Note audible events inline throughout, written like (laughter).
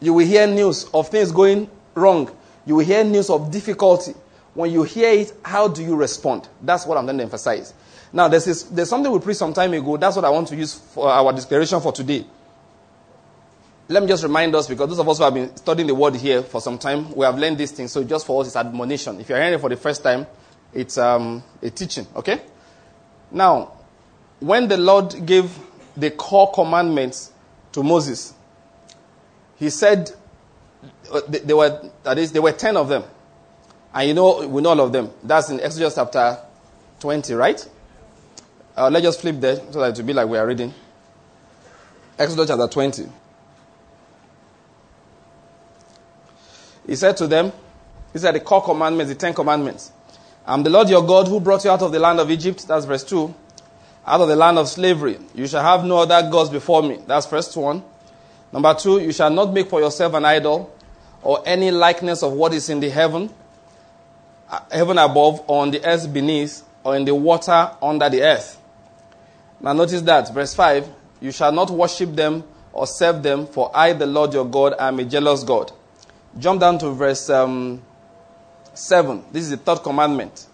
You will hear news of things going wrong. You will hear news of difficulty. When you hear it, how do you respond? That's what I'm going to emphasize. Now, there's, there's something we preached some time ago. That's what I want to use for our declaration for today. Let me just remind us, because those of us who have been studying the word here for some time, we have learned these things. So just for us, it's admonition. If you're hearing it for the first time, it's um, a teaching, okay? Now, when the Lord gave the core commandments to Moses, he said uh, there were, that is, there were 10 of them. And you know, we know all of them. That's in Exodus chapter 20, right? Uh, let's just flip there so that it will be like we are reading. Exodus chapter 20. He said to them, These are the core commandments, the Ten Commandments. I'm the Lord your God who brought you out of the land of Egypt. That's verse 2. Out of the land of slavery. You shall have no other gods before me. That's first one. Number two, you shall not make for yourself an idol or any likeness of what is in the heaven, uh, heaven above, or on the earth beneath, or in the water under the earth. Now notice that, verse 5 You shall not worship them or serve them, for I, the Lord your God, am a jealous God. Jump down to verse um, 7. This is the third commandment.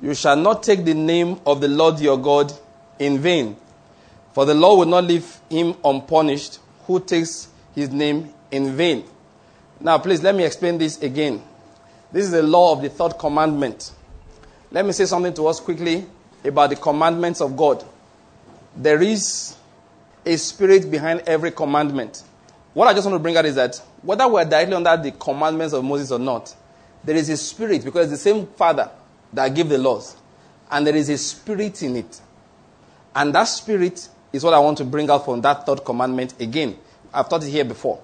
You shall not take the name of the Lord your God in vain, for the Lord will not leave him unpunished who takes his name in vain. Now, please let me explain this again. This is the law of the third commandment. Let me say something to us quickly about the commandments of God. There is a spirit behind every commandment. What I just want to bring out is that whether we're directly under the commandments of Moses or not, there is a spirit because it's the same Father that gave the laws. And there is a spirit in it. And that spirit is what I want to bring out from that third commandment again. I've taught it here before.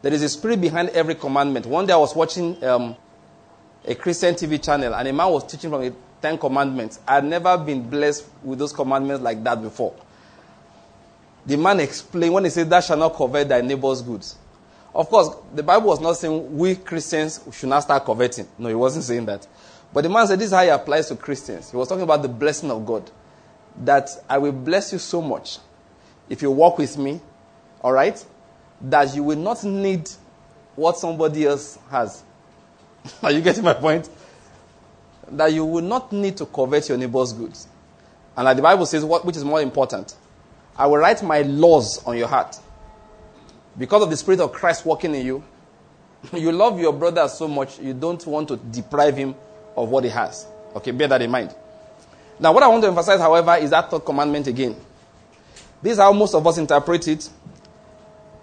There is a spirit behind every commandment. One day I was watching um, a Christian TV channel and a man was teaching from the Ten Commandments. I had never been blessed with those commandments like that before. The man explained when he said, Thou shalt not covet thy neighbor's goods. Of course, the Bible was not saying we Christians should not start coveting. No, he wasn't saying that. But the man said this is how it applies to Christians. He was talking about the blessing of God. That I will bless you so much if you walk with me, all right, that you will not need what somebody else has. (laughs) Are you getting my point? That you will not need to covet your neighbor's goods. And like the Bible says, what, which is more important? I will write my laws on your heart. Because of the Spirit of Christ working in you, (laughs) you love your brother so much, you don't want to deprive him of what he has. Okay, bear that in mind. Now, what I want to emphasize, however, is that third commandment again. This is how most of us interpret it.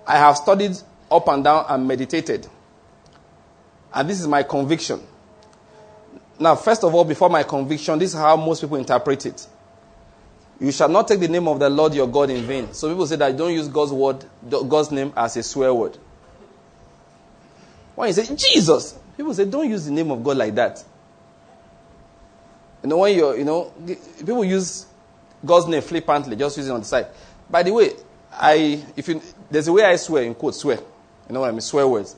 I have studied up and down and meditated. And this is my conviction. Now, first of all, before my conviction, this is how most people interpret it. You shall not take the name of the Lord your God in vain. So people say that don't use God's word, God's name as a swear word. When you say Jesus, people say don't use the name of God like that. You know, when you're, you know, people use God's name flippantly, just using on the side. By the way, I, if you, there's a way I swear, in quote, swear. You know what I mean? Swear words.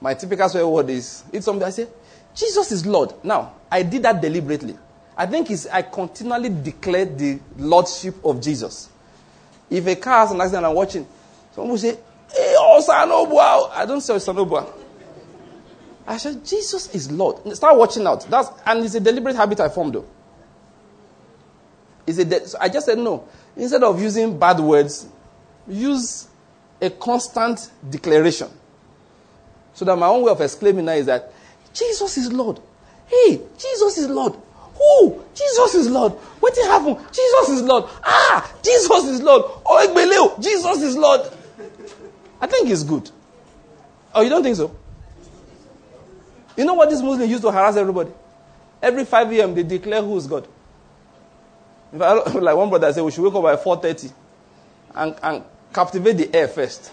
My typical swear word is, it's something I say, Jesus is Lord. Now, I did that deliberately. I think it's, I continually declare the Lordship of Jesus. If a car has an accident and I'm watching, someone will say, Hey, oh, Osanobua. Oh. I don't say Osanobua. I said, Jesus is Lord. Start watching out. That's, and it's a deliberate habit I formed, though. It's a de- so I just said, no. Instead of using bad words, use a constant declaration. So that my own way of exclaiming now is that Jesus is Lord. Hey, Jesus is Lord. Who? Jesus is Lord. What did happen? Jesus is Lord. Ah, Jesus is Lord. Oh, Jesus is Lord. I think it's good. Oh, you don't think so? You know what these Muslims used to harass everybody? Every 5 a.m. they declare who is God. (laughs) Like one brother said, we should wake up by 4.30 and, and captivate the air first.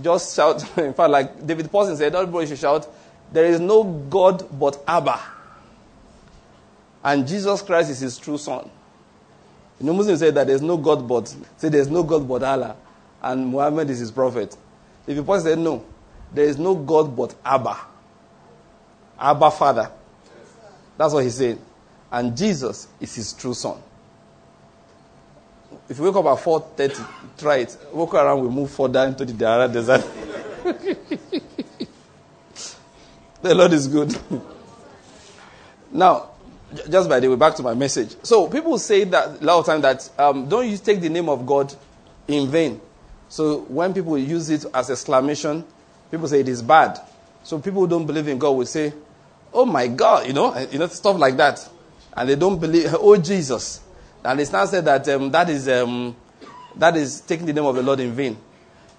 Just shout. (laughs) In fact, like David Pawson said, everybody should shout, there is no God but Abba. And Jesus Christ is his true son. You know, Muslims say that there's no God but, say there's no God but Allah. And Muhammad is his prophet. If you Paul said no, there is no God but Abba. Abba Father. That's what he said. And Jesus is his true son. if you wake up at 4.30, try it. Walk around, we move further into the Dara desert. (laughs) the Lord is good. (laughs) now, just by the way, back to my message. So people say that a lot of time that um, don't you take the name of God in vain. So when people use it as exclamation, people say it is bad. So people who don't believe in God will say, "Oh my God," you know, you know stuff like that, and they don't believe. Oh Jesus, and it's now said that um, that is um, that is taking the name of the Lord in vain.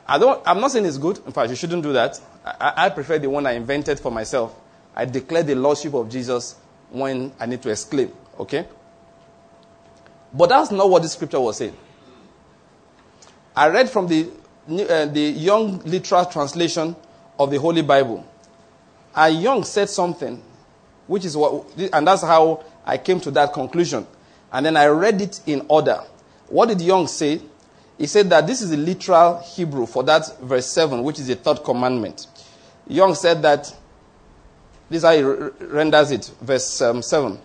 I don't. I'm not saying it's good. In fact, you shouldn't do that. I, I prefer the one I invented for myself. I declare the lordship of Jesus when I need to exclaim. Okay? But that's not what the scripture was saying. I read from the, uh, the Young Literal Translation of the Holy Bible. A Young said something, which is what, and that's how I came to that conclusion. And then I read it in order. What did Young say? He said that this is the literal Hebrew for that verse 7, which is the third commandment. Young said that this is how he renders it. Verse um, 7.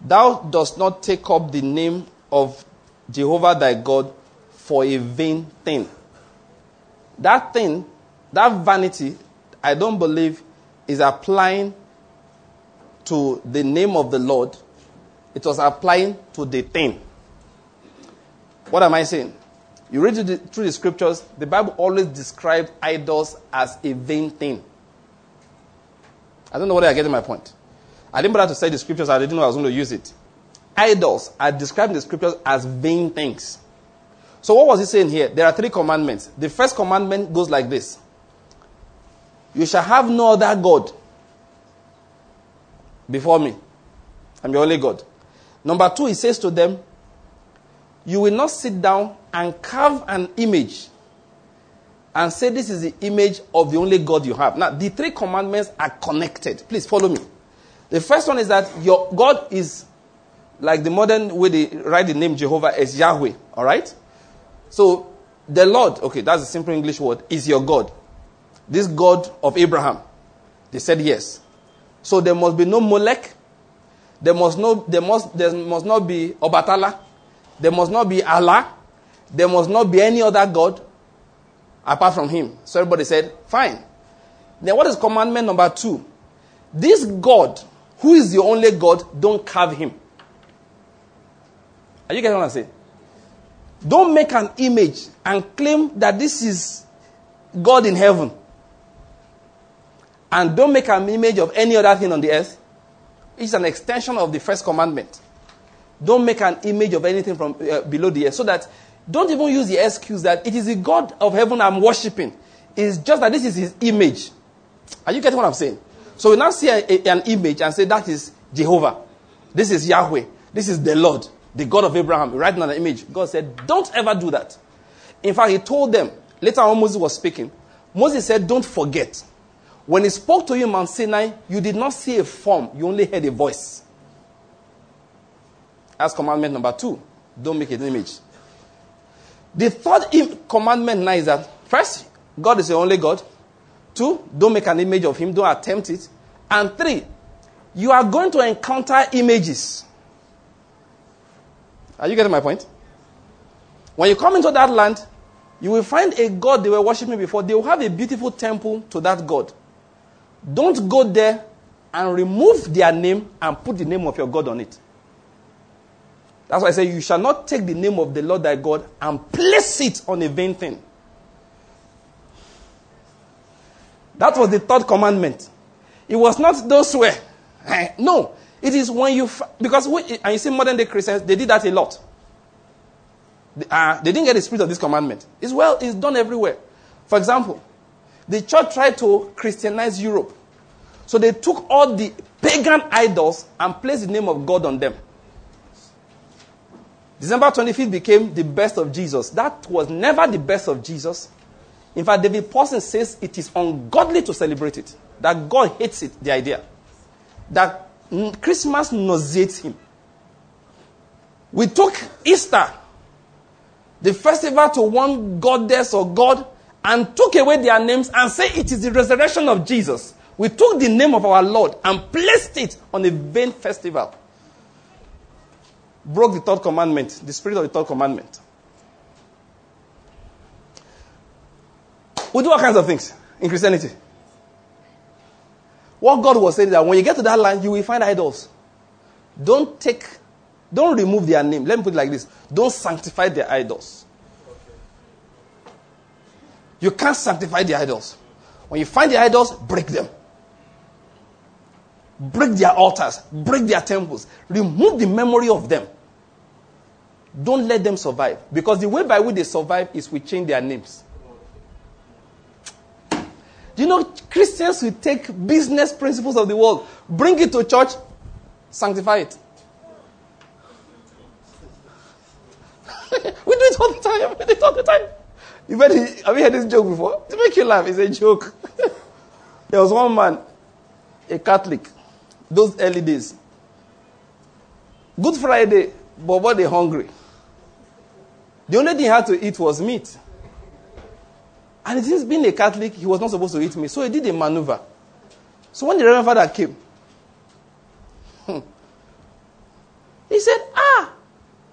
Thou dost not take up the name of Jehovah thy God for a vain thing. That thing, that vanity, I don't believe is applying to the name of the Lord. It was applying to the thing. What am I saying? You read through the scriptures, the Bible always describes idols as a vain thing. I don't know whether I getting my point. I didn't bother to say the scriptures, I didn't know I was going to use it. Idols are described in the scriptures as vain things. So what was he saying here? There are three commandments. The first commandment goes like this. You shall have no other God before me. I'm your only God. Number two, he says to them, You will not sit down and carve an image and say this is the image of the only God you have. Now, the three commandments are connected. Please follow me. The first one is that your God is like the modern way they write the name Jehovah as Yahweh. All right? So, the Lord, okay, that's a simple English word, is your God. This God of Abraham. They said yes. So there must be no Molech. There must no there must there must not be Obatala. There must not be Allah. There must not be any other God apart from him. So everybody said, fine. Then what is commandment number two? This God, who is the only God, don't carve him. Are you getting what I'm saying? Don't make an image and claim that this is God in heaven. And don't make an image of any other thing on the earth. It's an extension of the first commandment. Don't make an image of anything from uh, below the earth so that don't even use the excuse that it is the God of heaven I'm worshiping. It's just that this is his image. Are you getting what I'm saying? So we now see a, a, an image and say that is Jehovah. This is Yahweh. This is the Lord, the God of Abraham. Writing on the image. God said, don't ever do that. In fact, he told them, later on Moses was speaking, Moses said, don't forget. When he spoke to you in Mount Sinai, you did not see a form, you only heard a voice. That's commandment number two. Don't make an image. The third commandment now is that first, God is the only God. Two, don't make an image of Him, don't attempt it. And three, you are going to encounter images. Are you getting my point? When you come into that land, you will find a God they were worshiping before. They will have a beautiful temple to that God. Don't go there and remove their name and put the name of your God on it. That's why I say you shall not take the name of the Lord thy God and place it on a vain thing. That was the third commandment. It was not those eh, (laughs) no, it is when you because we, and you see modern day Christians they did that a lot. Uh, they didn't get the spirit of this commandment. It's well, it's done everywhere. For example, the church tried to Christianize Europe, so they took all the pagan idols and placed the name of God on them. December 25th became the best of Jesus. That was never the best of Jesus. In fact, David Pawson says it is ungodly to celebrate it. That God hates it, the idea. That Christmas nauseates him. We took Easter, the festival to one goddess or God, and took away their names and say it is the resurrection of Jesus. We took the name of our Lord and placed it on a vain festival. Broke the third commandment, the spirit of the third commandment. We do all kinds of things in Christianity. What God was saying that when you get to that land, you will find idols. Don't take, don't remove their name. Let me put it like this don't sanctify their idols. You can't sanctify the idols. When you find the idols, break them. Break their altars, break their temples, remove the memory of them. Don't let them survive. Because the way by which they survive is we change their names. Do you know Christians will take business principles of the world, bring it to church, sanctify it. (laughs) we do it all the time. We do it all the time. You've heard, have you heard this joke before? To make you laugh, it's a joke. (laughs) there was one man, a Catholic, those early days. Good Friday, but what they hungry. The only thing he had to eat was meat. And since being a Catholic, he was not supposed to eat meat. So he did a maneuver. So when the Reverend Father came, hmm, he said, Ah,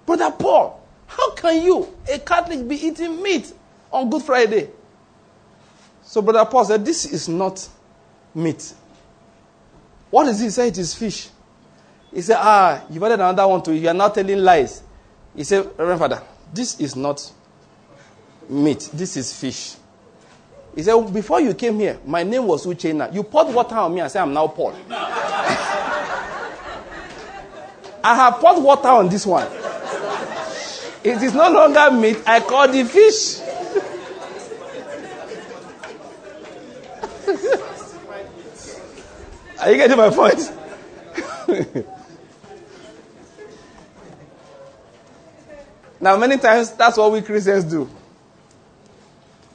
Brother Paul, how can you, a Catholic, be eating meat on Good Friday? So Brother Paul said, This is not meat. What is it? He said, It is fish. He said, Ah, you've added another one to it. You are not telling lies. He said, Reverend Father, this is not meat. This is fish. He said, Before you came here, my name was Uchena. You poured water on me and said, I'm now Paul. (laughs) I have poured water on this one. It is no longer meat. I call the fish. Are you getting my point? (laughs) now, many times, that's what we Christians do.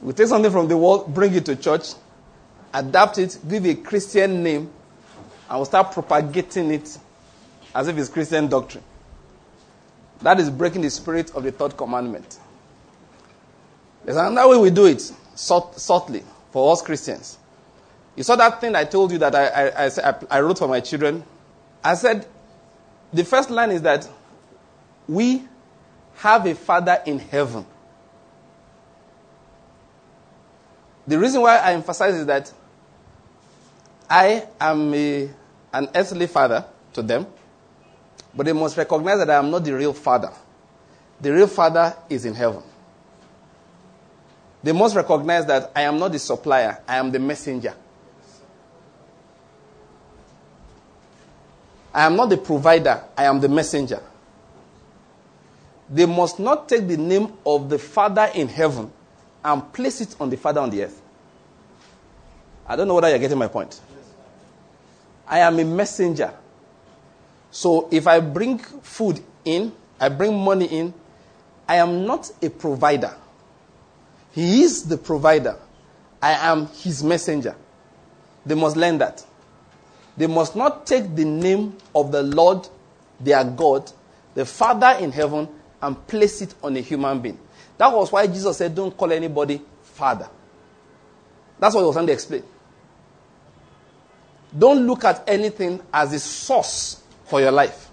We take something from the world, bring it to church, adapt it, give a Christian name, and we'll start propagating it as if it's Christian doctrine. That is breaking the spirit of the third commandment. There's another way we do it, subtly, for us Christians. You saw that thing I told you that I, I, I, I wrote for my children? I said, the first line is that we have a Father in heaven. The reason why I emphasize is that I am a, an earthly father to them, but they must recognize that I am not the real father. The real father is in heaven. They must recognize that I am not the supplier, I am the messenger. I am not the provider, I am the messenger. They must not take the name of the Father in heaven and place it on the Father on the earth. I don't know whether you're getting my point. I am a messenger. So if I bring food in, I bring money in, I am not a provider. He is the provider. I am his messenger. They must learn that. They must not take the name of the Lord, their God, the Father in heaven, and place it on a human being. That was why Jesus said, Don't call anybody Father. That's what he was trying to explain. Don't look at anything as a source for your life.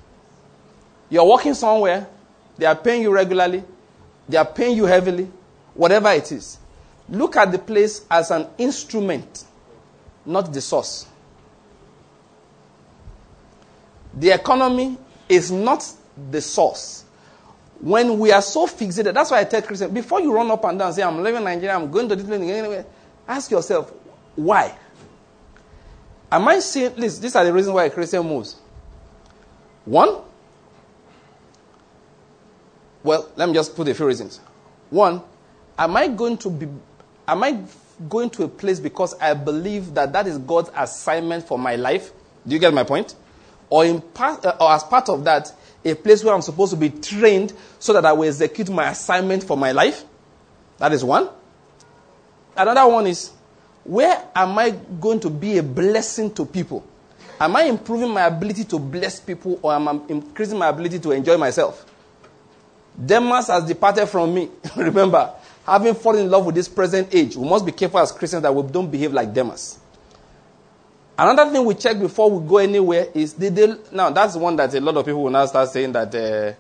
You're working somewhere, they are paying you regularly, they are paying you heavily, whatever it is. Look at the place as an instrument, not the source. The economy is not the source. When we are so fixated, that's why I tell Christians, before you run up and down and say, I'm leaving Nigeria, I'm going to this place, ask yourself, why? Am I saying, listen, these are the reasons why a Christian moves. One, well, let me just put a few reasons. One, am I going to be, am I going to a place because I believe that that is God's assignment for my life? Do you get my point? Or, in part, uh, or as part of that, a place where I'm supposed to be trained so that I will execute my assignment for my life? That is one. Another one is, where am I going to be a blessing to people? Am I improving my ability to bless people or am I increasing my ability to enjoy myself? Demas has departed from me. (laughs) Remember, having fallen in love with this present age, we must be careful as Christians that we don't behave like Demas. Another thing we check before we go anywhere is did they, now that's one that a lot of people will now start saying that uh,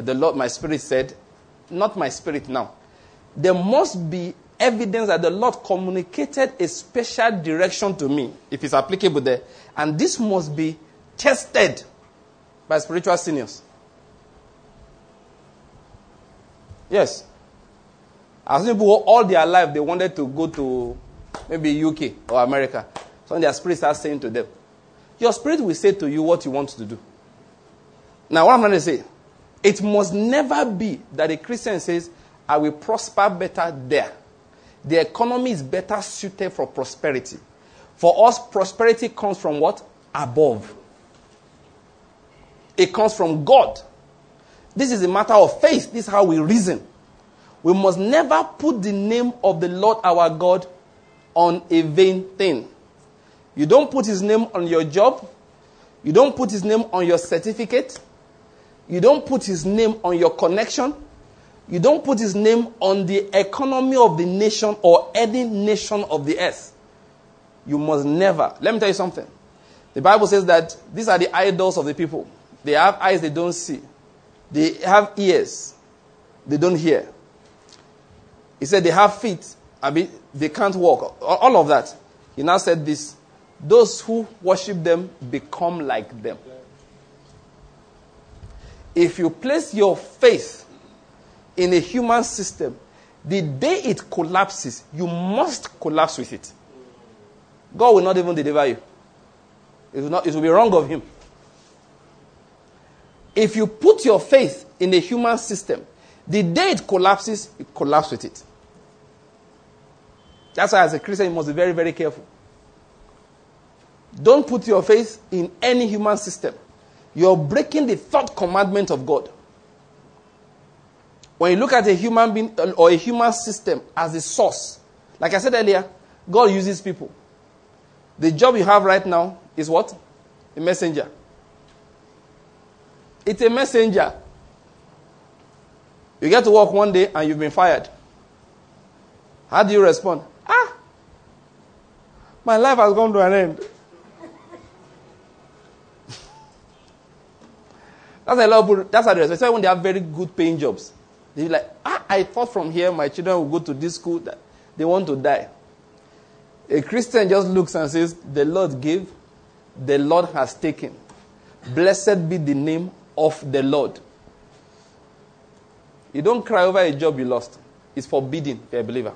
the Lord, my spirit said, not my spirit now. There must be evidence that the Lord communicated a special direction to me, if it's applicable there. And this must be tested by spiritual seniors. Yes. As people all their life they wanted to go to maybe UK or America. So their spirit starts saying to them, Your spirit will say to you what you want to do. Now, what I'm going to say, it must never be that a Christian says, I will prosper better there. The economy is better suited for prosperity. For us, prosperity comes from what? Above. It comes from God. This is a matter of faith. This is how we reason. We must never put the name of the Lord our God on a vain thing. You don't put his name on your job. You don't put his name on your certificate. You don't put his name on your connection. You don't put his name on the economy of the nation or any nation of the earth. You must never. Let me tell you something. The Bible says that these are the idols of the people. They have eyes they don't see. They have ears they don't hear. He said they have feet. I mean, they can't walk. All of that. He now said this. Those who worship them become like them. If you place your faith in a human system, the day it collapses, you must collapse with it. God will not even deliver you. It will, not, it will be wrong of Him. If you put your faith in a human system, the day it collapses, you collapse with it. That's why, as a Christian, you must be very, very careful. Don't put your faith in any human system. You're breaking the third commandment of God. When you look at a human being or a human system as a source, like I said earlier, God uses people. The job you have right now is what? A messenger. It's a messenger. You get to work one day and you've been fired. How do you respond? Ah, my life has gone to an end. That's a lot of people, that's how they respond. Especially when they have very good paying jobs. They're like, ah, I thought from here my children will go to this school that they want to die. A Christian just looks and says, The Lord gave, the Lord has taken. Blessed be the name of the Lord. You don't cry over a job you lost. It's forbidden for a believer.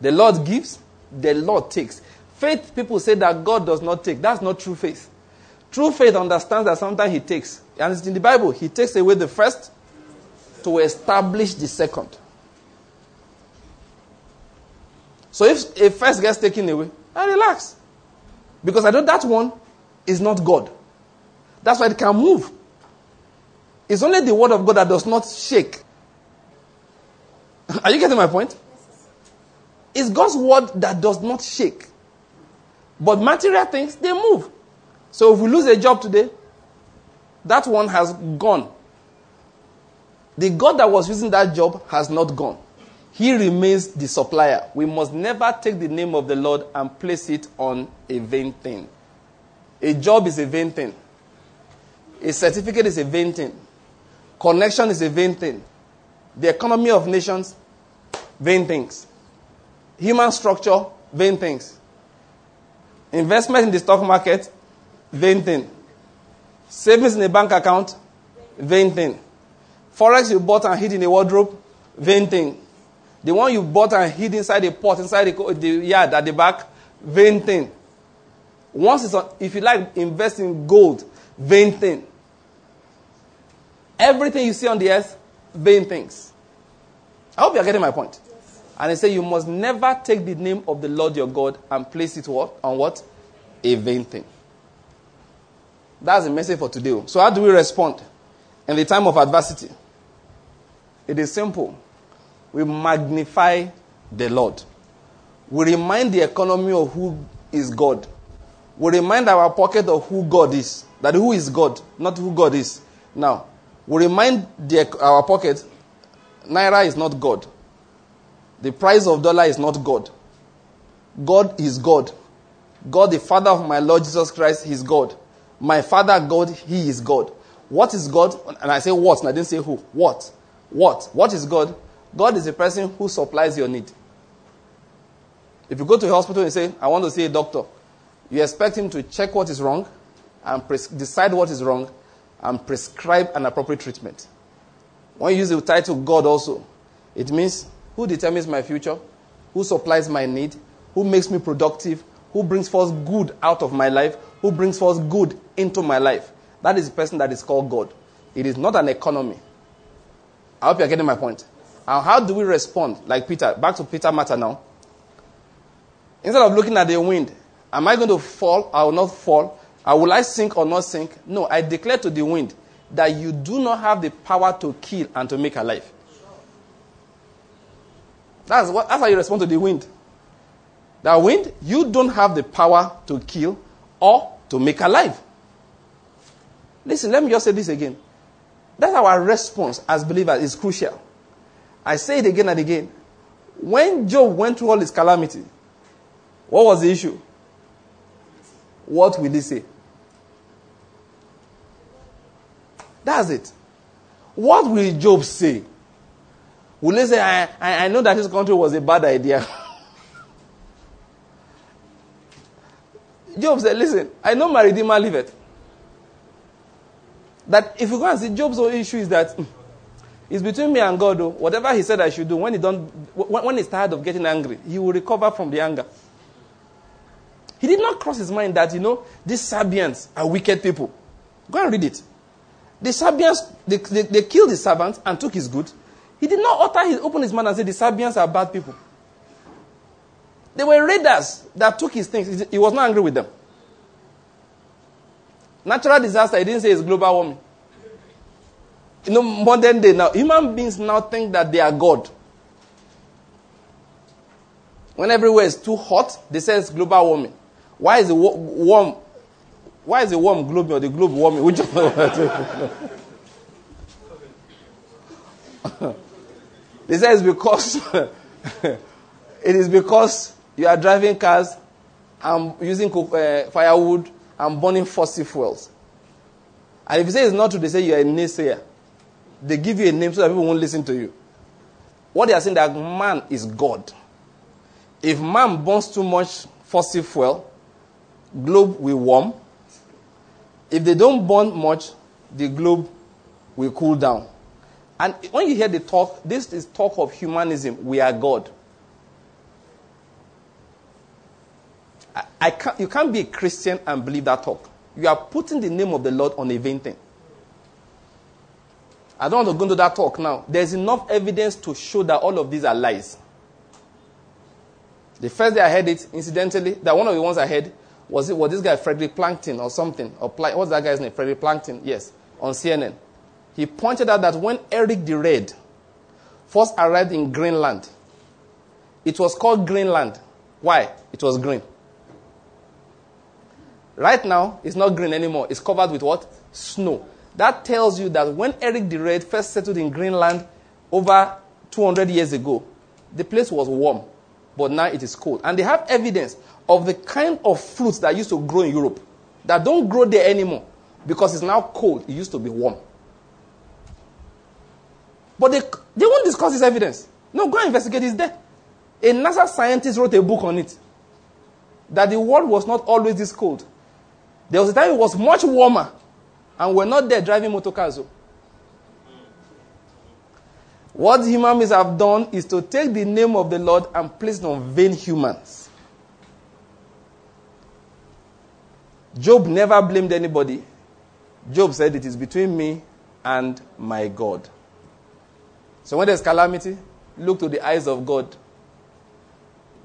The Lord gives, the Lord takes. Faith, people say that God does not take. That's not true faith. True faith understands that sometimes He takes. And it's in the Bible. He takes away the first to establish the second. So if a first gets taken away, I relax. Because I know that one is not God. That's why it can move. It's only the word of God that does not shake. Are you getting my point? It's God's word that does not shake. But material things, they move. So if we lose a job today, that one has gone. The God that was using that job has not gone. He remains the supplier. We must never take the name of the Lord and place it on a vain thing. A job is a vain thing. A certificate is a vain thing. Connection is a vain thing. The economy of nations, vain things. Human structure, vain things. Investment in the stock market, vain thing. Savings in a bank account, vain thing. Forex you bought and hid in a wardrobe, vain thing. The one you bought and hid inside a pot, inside the, the yard at the back, vain thing. Once it's on, if you like, invest in gold, vain thing. Everything you see on the earth, vain things. I hope you're getting my point. Yes. And they say you must never take the name of the Lord your God and place it what? on what? A vain thing. That's the message for today. So how do we respond in the time of adversity? It is simple. We magnify the Lord. We remind the economy of who is God. We remind our pocket of who God is. That who is God, not who God is. Now, we remind the, our pocket, Naira is not God. The price of dollar is not God. God is God. God, the Father of my Lord Jesus Christ, is God. My Father, God, He is God. What is God? And I say what, and I didn't say who. What? What? What is God? God is a person who supplies your need. If you go to a hospital and say, I want to see a doctor, you expect him to check what is wrong and pres- decide what is wrong and prescribe an appropriate treatment. When you use the title God also, it means who determines my future, who supplies my need, who makes me productive, who brings forth good out of my life, who brings forth good into my life. That is the person that is called God. It is not an economy. I hope you're getting my point. And how do we respond? Like Peter, back to Peter matter now. Instead of looking at the wind, am I going to fall? I will not fall. Or will I sink or not sink? No, I declare to the wind that you do not have the power to kill and to make alive. That's, what, that's how you respond to the wind. The wind, you don't have the power to kill or to make alive. Listen, let me just say this again. That's our response as believers is crucial. I say it again and again. When Job went through all his calamity, what was the issue? What will he say? That's it. What will Job say? Will he say, I, I, I know that this country was a bad idea? (laughs) Job said, Listen, I know my Redeemer liveth. That if you go and see Job's whole issue is that hmm, it's between me and God. Though. Whatever he said I should do, when, he don't, when he's tired of getting angry, he will recover from the anger. He did not cross his mind that, you know, these Sabeans are wicked people. Go and read it. The Sabeans, they, they, they killed his servant and took his goods. He did not utter his, open his mouth and say the Sabeans are bad people. They were raiders that took his things. He was not angry with them. Natural disaster, he didn't say it's global warming. You know, modern day now, human beings now think that they are God. When everywhere is too hot, they say it's global warming. Why is the warm? Why is the warm global or the globe warming? Which (laughs) they say it's because (laughs) it is because you are driving cars and using uh, firewood and burning fossil fuels. And if you say it's not true, they say you are a naysayer. They give you a name so that people won't listen to you. What they are saying that man is God. If man burns too much fossil fuel, globe will warm. If they don't burn much, the globe will cool down. And when you hear the talk, this is talk of humanism. We are God. I, I can't, you can't be a Christian and believe that talk. You are putting the name of the Lord on a vain thing. I don't want to go into that talk now. There's enough evidence to show that all of these are lies. The first day I heard it, incidentally, that one of the ones I heard was it was this guy Frederick Plankton or something or what's that guy's name? Frederick Plankton, yes, on CNN. He pointed out that when Eric the Red first arrived in Greenland, it was called Greenland. Why? It was green. Right now, it's not green anymore. It's covered with what? Snow. That tells you that when Eric the Red first settled in Greenland over 200 years ago, the place was warm, but now it is cold. And they have evidence of the kind of fruits that used to grow in Europe that don't grow there anymore because it's now cold. It used to be warm. But they, they won't discuss this evidence. No, go and investigate. It's there. A NASA scientist wrote a book on it that the world was not always this cold. There was a time it was much warmer, and we're not there driving motor cars. Oh. What human beings have done is to take the name of the Lord and place it on vain humans. Job never blamed anybody. Job said, It is between me and my God. So when there's calamity, look to the eyes of God.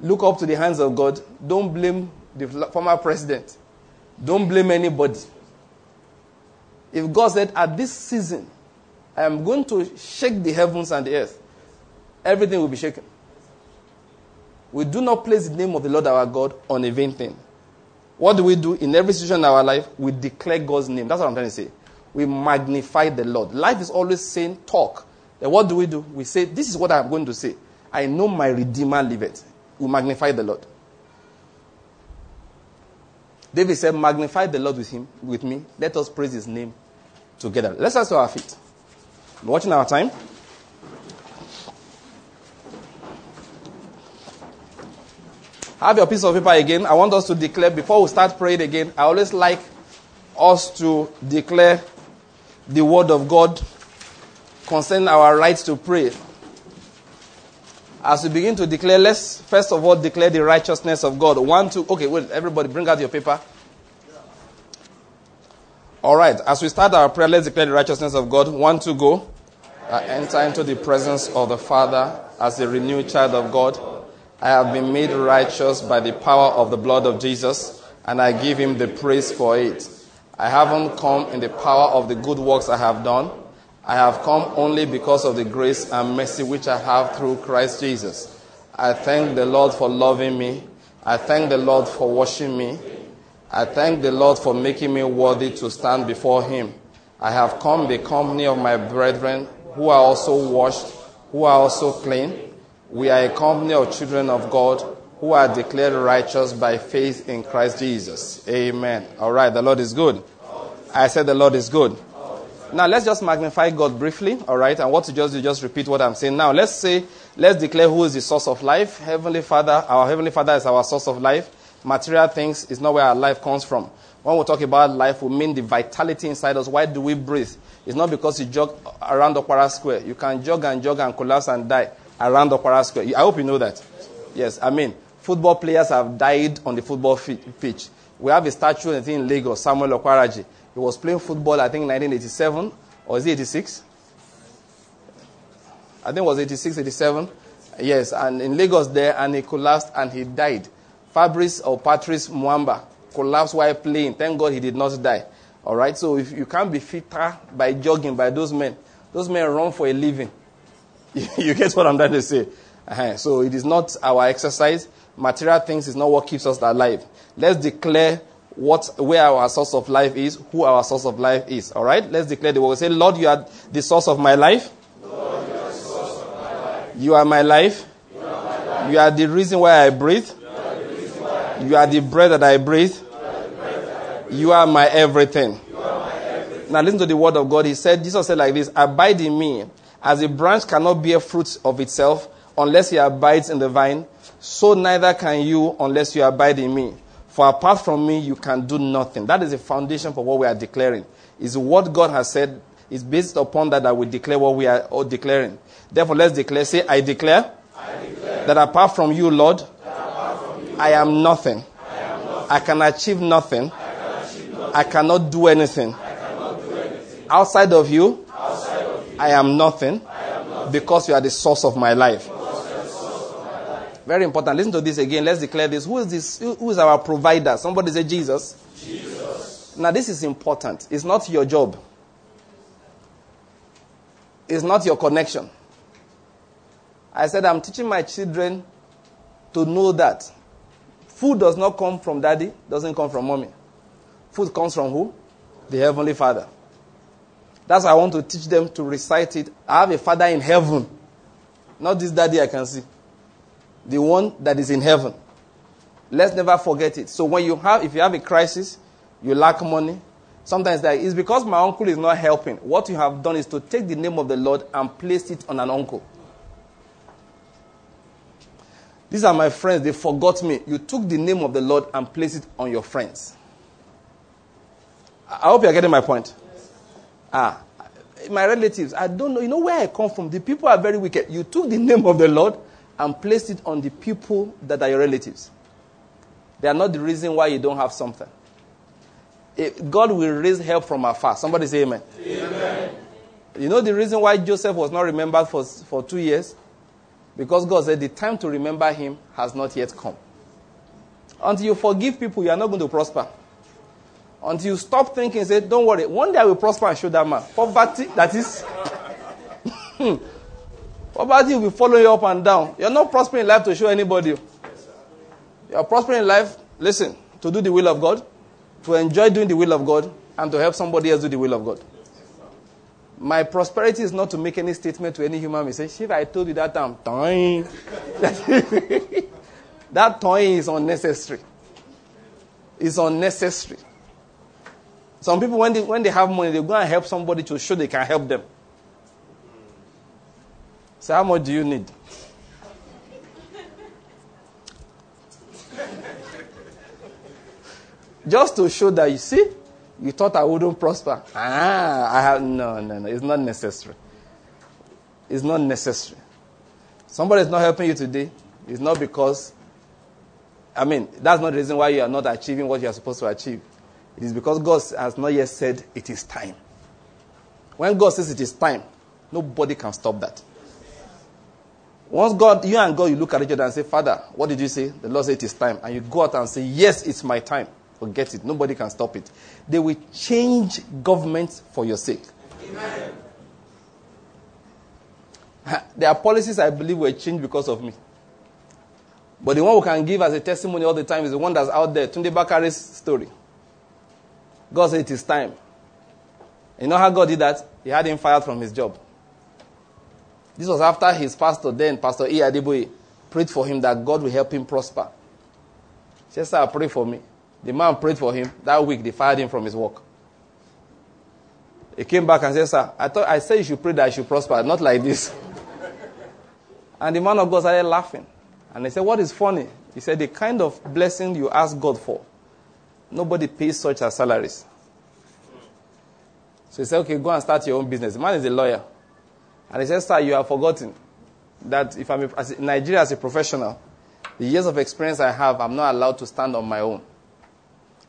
Look up to the hands of God. Don't blame the former president. Don't blame anybody. If God said, at this season, I am going to shake the heavens and the earth, everything will be shaken. We do not place the name of the Lord our God on a vain thing. What do we do in every situation in our life? We declare God's name. That's what I'm trying to say. We magnify the Lord. Life is always saying talk. Then what do we do? We say, This is what I'm going to say. I know my Redeemer liveth. We magnify the Lord. David said, Magnify the Lord with him, with me. Let us praise his name together. Let's stand to our feet. We're watching our time. Have your piece of paper again. I want us to declare before we start praying again. I always like us to declare the word of God concerning our right to pray. As we begin to declare, let's first of all declare the righteousness of God. One, two, okay, wait, everybody bring out your paper. All right, as we start our prayer, let's declare the righteousness of God. One, two, go. I enter into the presence of the Father as a renewed child of God. I have been made righteous by the power of the blood of Jesus, and I give him the praise for it. I haven't come in the power of the good works I have done. I have come only because of the grace and mercy which I have through Christ Jesus. I thank the Lord for loving me. I thank the Lord for washing me. I thank the Lord for making me worthy to stand before Him. I have come the company of my brethren who are also washed, who are also clean. We are a company of children of God who are declared righteous by faith in Christ Jesus. Amen. All right, the Lord is good. I said the Lord is good. Now let's just magnify God briefly, all right? And what to just do, just repeat what I'm saying. Now let's say, let's declare who is the source of life. Heavenly Father, our Heavenly Father is our source of life. Material things is not where our life comes from. When we talk about life, we mean the vitality inside us. Why do we breathe? It's not because you jog around Okwara Square. You can jog and jog and collapse and die around Okwara Square. I hope you know that. Yes, I mean, football players have died on the football pitch. We have a statue in Lagos, Samuel Okwaraji. He was playing football, I think, in 1987, or is it 86? I think it was 86, 87. Yes, and in Lagos there, and he collapsed and he died. Fabrice or Patrice Muamba collapsed while playing. Thank God he did not die. All right, so if you can't be fitter by jogging by those men, those men run for a living. (laughs) you get what I'm trying to say? Uh-huh. So it is not our exercise. Material things is not what keeps us alive. Let's declare what where our source of life is, who our source of life is. All right? Let's declare the word. Say, Lord, you are the source of my life. You, are my life. you are the reason why I breathe. You are the, breath that I breathe. You are my everything. Now listen to the word of God. He said, Jesus said like this, abide in me. As a branch cannot bear fruit of itself unless he abides in the vine, so neither can you unless you abide in me. For apart from me, you can do nothing. That is the foundation for what we are declaring. Is what God has said is based upon that that we declare what we are all declaring. Therefore, let's declare. Say, I declare, I declare that apart from you, Lord, from you, I am nothing. I, am nothing. I can achieve nothing. I can achieve nothing. I cannot do anything. Cannot do anything. Outside of you, Outside of you, I am nothing I am nothing. because you are the source of my life. Because you are the source of my life. Very important. Listen to this again. Let's declare this. Who is this? Who is our provider? Somebody say Jesus. Jesus. Now, this is important. It's not your job. It's not your connection. I said, I'm teaching my children to know that food does not come from daddy, doesn't come from mommy. Food comes from who? The Heavenly Father. That's why I want to teach them to recite it. I have a Father in heaven. Not this daddy I can see. The one that is in heaven. Let's never forget it. So when you have, if you have a crisis, you lack money, sometimes that is because my uncle is not helping. What you have done is to take the name of the Lord and place it on an uncle. These are my friends. They forgot me. You took the name of the Lord and placed it on your friends. I hope you're getting my point. Ah, my relatives, I don't know. You know where I come from? The people are very wicked. You took the name of the Lord and placed it on the people that are your relatives. They are not the reason why you don't have something. God will raise help from afar. Somebody say amen. Amen. You know the reason why Joseph was not remembered for, for two years? Because God said the time to remember him has not yet come. Until you forgive people, you are not going to prosper. Until you stop thinking, say, don't worry, one day I will prosper and show that man. Poverty, that is. (laughs) Hmm. Poverty will be following you up and down. You're not prospering in life to show anybody. You're prospering in life, listen, to do the will of God, to enjoy doing the will of God, and to help somebody else do the will of God. My prosperity is not to make any statement to any human being. Say, if I told you that I'm toying, (laughs) that toying is unnecessary. It's unnecessary. Some people, when they, when they have money, they go and help somebody to show they can help them. So, how much do you need? Just to show that you see, you thought I wouldn't prosper. Ah, I have no, no, no. It's not necessary. It's not necessary. Somebody is not helping you today. It's not because. I mean, that's not the reason why you are not achieving what you are supposed to achieve. It is because God has not yet said it is time. When God says it is time, nobody can stop that. Once God, you and God, you look at each other and say, Father, what did you say? The Lord said it is time. And you go out and say, Yes, it's my time. Forget it. Nobody can stop it. They will change governments for your sake. Amen. There are policies I believe were changed because of me. But the one who can give as a testimony all the time is the one that's out there. Tunde Bakare's story. God said it is time. You know how God did that? He had him fired from his job. This was after his pastor, then Pastor E. Adeboye, prayed for him that God will help him prosper. He said, pray for me. The man prayed for him. That week, they fired him from his work. He came back and said, Sir, I thought I said you should pray that I should prosper, not like this. (laughs) and the man of God started laughing. And he said, What is funny? He said, The kind of blessing you ask God for, nobody pays such as salaries. So he said, Okay, go and start your own business. The man is a lawyer. And he said, Sir, you have forgotten that if I'm a, as Nigeria as a professional, the years of experience I have, I'm not allowed to stand on my own.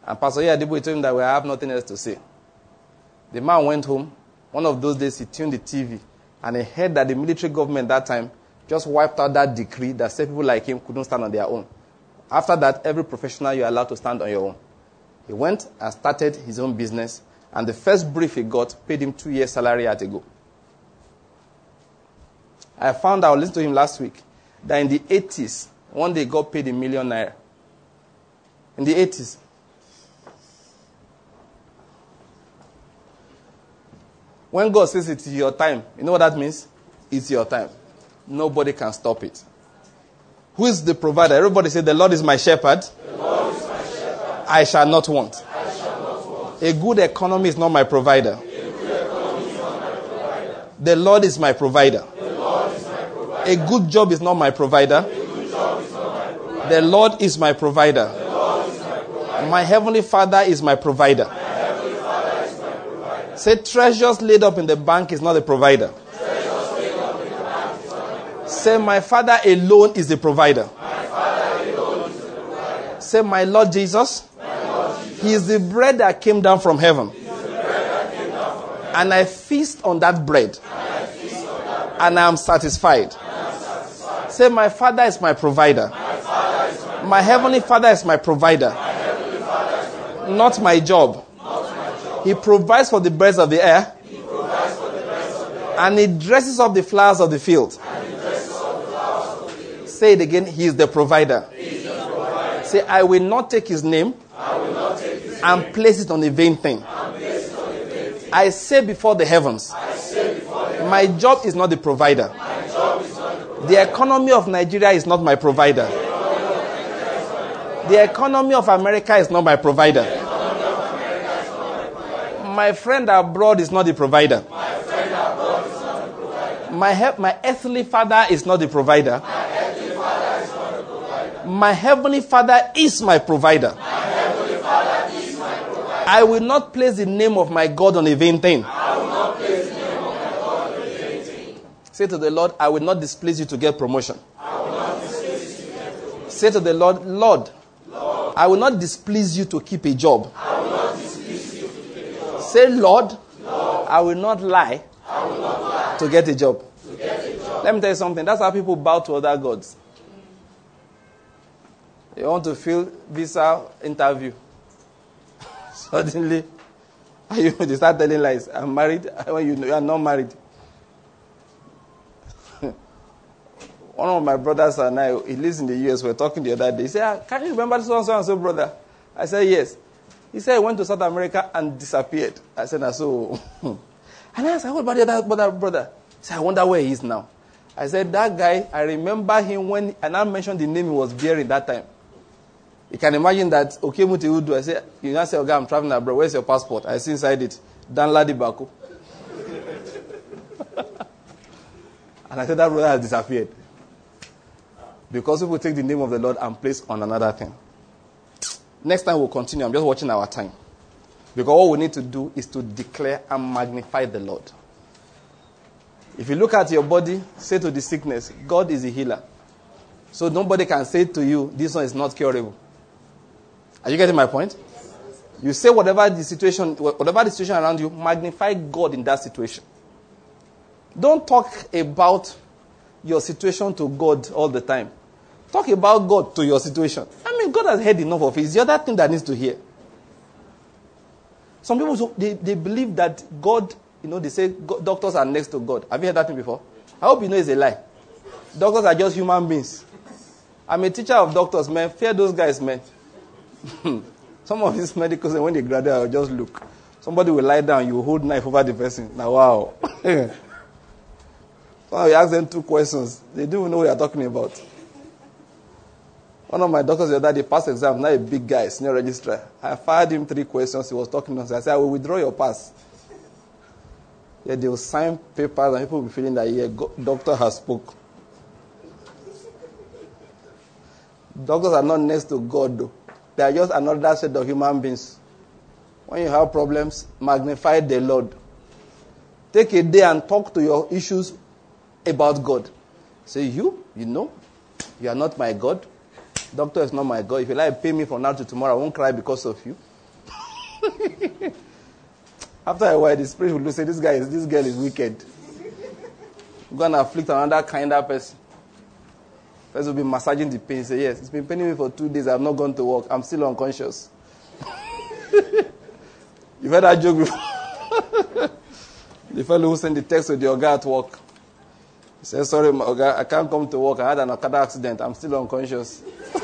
And Pastor Adeboye told him that we have nothing else to say. The man went home. One of those days, he tuned the TV and he heard that the military government that time just wiped out that decree that said people like him couldn't stand on their own. After that, every professional you're allowed to stand on your own. He went and started his own business, and the first brief he got paid him two years' salary at a go. I found out, listened to him last week, that in the 80s, one day got paid a million naira. In the 80s. When God says it's your time, you know what that means? It's your time. Nobody can stop it. Who is the provider? Everybody say, The Lord is my shepherd. The Lord is my shepherd. I shall not want. I shall not want. A good economy is not my provider. The Lord is my provider. A good job is not my provider. The Lord is my provider. My heavenly Father is my provider. Say, treasures laid up in the bank is not a provider. Say, my Father alone is the provider. Say, my Lord Jesus, He is the bread that came down from heaven. And I feast on that bread. And I am satisfied. Say, My Father is my provider. My heavenly Father is my provider. Not my job. He provides for the birds of the air. And he dresses up the flowers of the field. Say it again. He is the provider. Say, I will not take his name and place it on a vain thing. I say before the heavens, my job is not the provider. The economy of Nigeria is not my provider. The economy of America is not my provider. My friend abroad is not the provider. My, he- my earthly father is not the provider. My heavenly father is my provider. I will not place the name of my God on a vain thing. Say to the Lord, I will not displease you to get promotion. Say to the Lord, Lord, I will not displease you to keep a job. Say, Lord, I will not lie I will not lie to get a job. Let me tell you something. That's how people bow to other gods. You want to fill visa interview. (laughs) Suddenly, (laughs) you they start telling lies. I'm married (laughs) when you are not married. One of my brothers and I, he lives in the US, we were talking the other day. He said, ah, Can you remember so and so and so, brother? I said, Yes. He said, he went to South America and disappeared. I said, "Ah, so. (laughs) and I said, What about the other brother? brother? He said, I wonder where he is now. I said, That guy, I remember him when, and I mentioned the name he was bearing that time. You can imagine that, okay, Muti do. I said, You now say, Okay, I'm traveling abroad. Where's your passport? I see inside it, Dan Ladi Baku. (laughs) and I said, That brother has disappeared. Because people take the name of the Lord and place on another thing. Next time we'll continue. I'm just watching our time. Because all we need to do is to declare and magnify the Lord. If you look at your body, say to the sickness, God is a healer. So nobody can say to you, this one is not curable. Are you getting my point? You say whatever the situation, whatever the situation around you, magnify God in that situation. Don't talk about your situation to God all the time. Talk about God to your situation. I mean, God has heard enough of it. It's the other thing that needs to hear. Some people, they, they believe that God, you know, they say God, doctors are next to God. Have you heard that thing before? I hope you know it's a lie. Doctors are just human beings. I'm a teacher of doctors, man. Fear those guys, man. (laughs) Some of these medicals, when they graduate, I'll just look. Somebody will lie down, you hold knife over the person. Now, wow. (laughs) So ask them two questions. They don't know what you're talking about. One of my doctors the other day passed exam, not a big guy, senior registrar. I fired him three questions. He was talking nonsense. I said, I will withdraw your pass. Yeah, they will sign papers and people will be feeling that, yeah, doctor has spoke. Doctors are not next to God, though. They are just another set of human beings. When you have problems, magnify the Lord. Take a day and talk to your issues about God. Say, you, you know, you are not my God. Doctor is not my God. If you like, pay me from now to tomorrow. I won't cry because of you. (laughs) After a while, the spirit will say, this guy is, this girl is wicked. To afflict another kinder person. First will be massaging the pain. Say, yes, it's been paining me for two days. I've not gone to work. I'm still unconscious. (laughs) You've heard that joke before? (laughs) the fellow who sent the text to the organ at work. Said, sorry, I can't come to work. I had an car accident. I'm still unconscious. (laughs)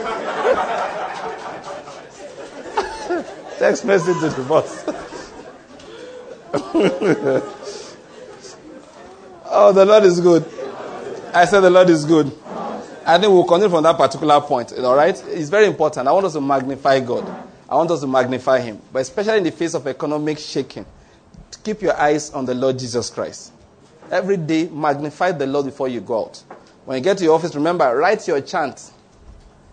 text message to the boss. (laughs) oh, the Lord is good. I said the Lord is good. I think we'll continue from that particular point. All right? It's very important. I want us to magnify God. I want us to magnify Him. But especially in the face of economic shaking, keep your eyes on the Lord Jesus Christ. Every day, magnify the Lord before you go out. When you get to your office, remember, write your chant.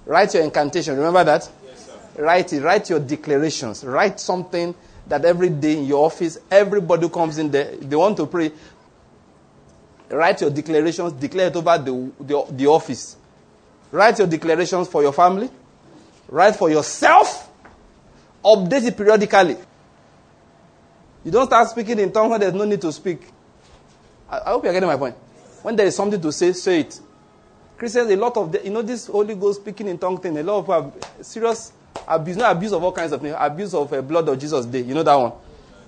Write your incantation. Remember that? Yes, write it. Write your declarations. Write something that every day in your office, everybody who comes in there, they want to pray. Write your declarations. Declare it over the, the, the office. Write your declarations for your family. Write for yourself. Update it periodically. You don't start speaking in tongues when there's no need to speak. I, hope you're getting my point. When there is something to say, say it. Christians, a lot of, the, you know, this Holy Ghost speaking in tongue thing, a lot of serious abuse, not abuse of all kinds of things, abuse of uh, blood of Jesus Day. You know that one?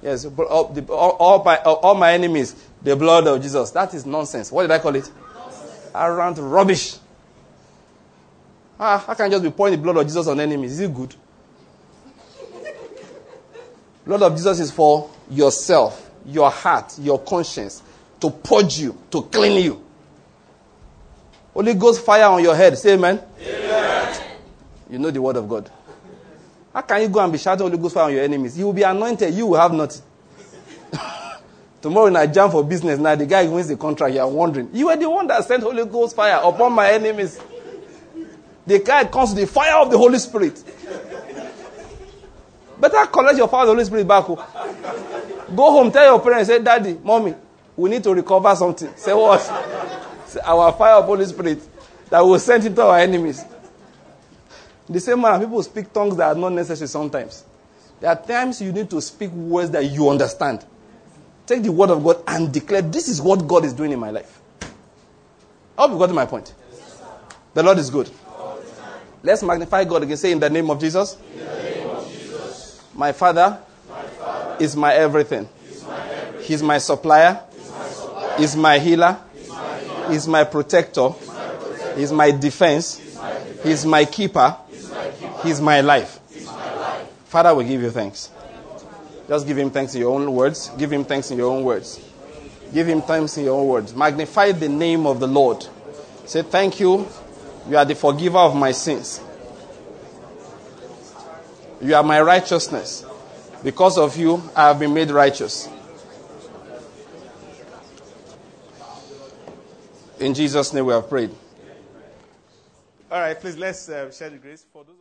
Yes, all, the, all, all, my, all, my, enemies, the blood of Jesus. That is nonsense. What did I call it? Around rubbish. Ah, I can just be pouring the blood of Jesus on enemies. Is it good? blood of Jesus is for yourself, your heart, your conscience, to purge you, to clean you. Holy Ghost fire on your head. Say amen. amen. You know the word of God. How can you go and be shouting Holy Ghost fire on your enemies? You will be anointed, you will have nothing. (laughs) Tomorrow in a jam for business, now the guy who wins the contract, you are wondering. You were the one that sent Holy Ghost fire upon my enemies. The guy comes to the fire of the Holy Spirit. Better collect your fire of the Holy Spirit back. Go home, tell your parents, say, Daddy, Mommy, we need to recover something. Say what? Say, our fire of Holy Spirit that will send it to our enemies. The same manner, people speak tongues that are not necessary sometimes. There are times you need to speak words that you understand. Take the word of God and declare, This is what God is doing in my life. I hope you got my point. The Lord is good. Let's magnify God again. Say in the name of Jesus. Name of Jesus. My, Father my Father is my everything. Is my everything. He's my supplier. Is my, healer. He's my protector. He's my defense. He's my keeper. He's my life. Father, we give you thanks. Just give him thanks in your own words. Give him thanks in your own words. Give him thanks in your own words. Magnify the name of the Lord. Say, Thank you you are the forgiver of my sins. You are my righteousness. Because of you, I have been made righteous. In Jesus' name we have prayed. All right, please let's uh, share the grace for those.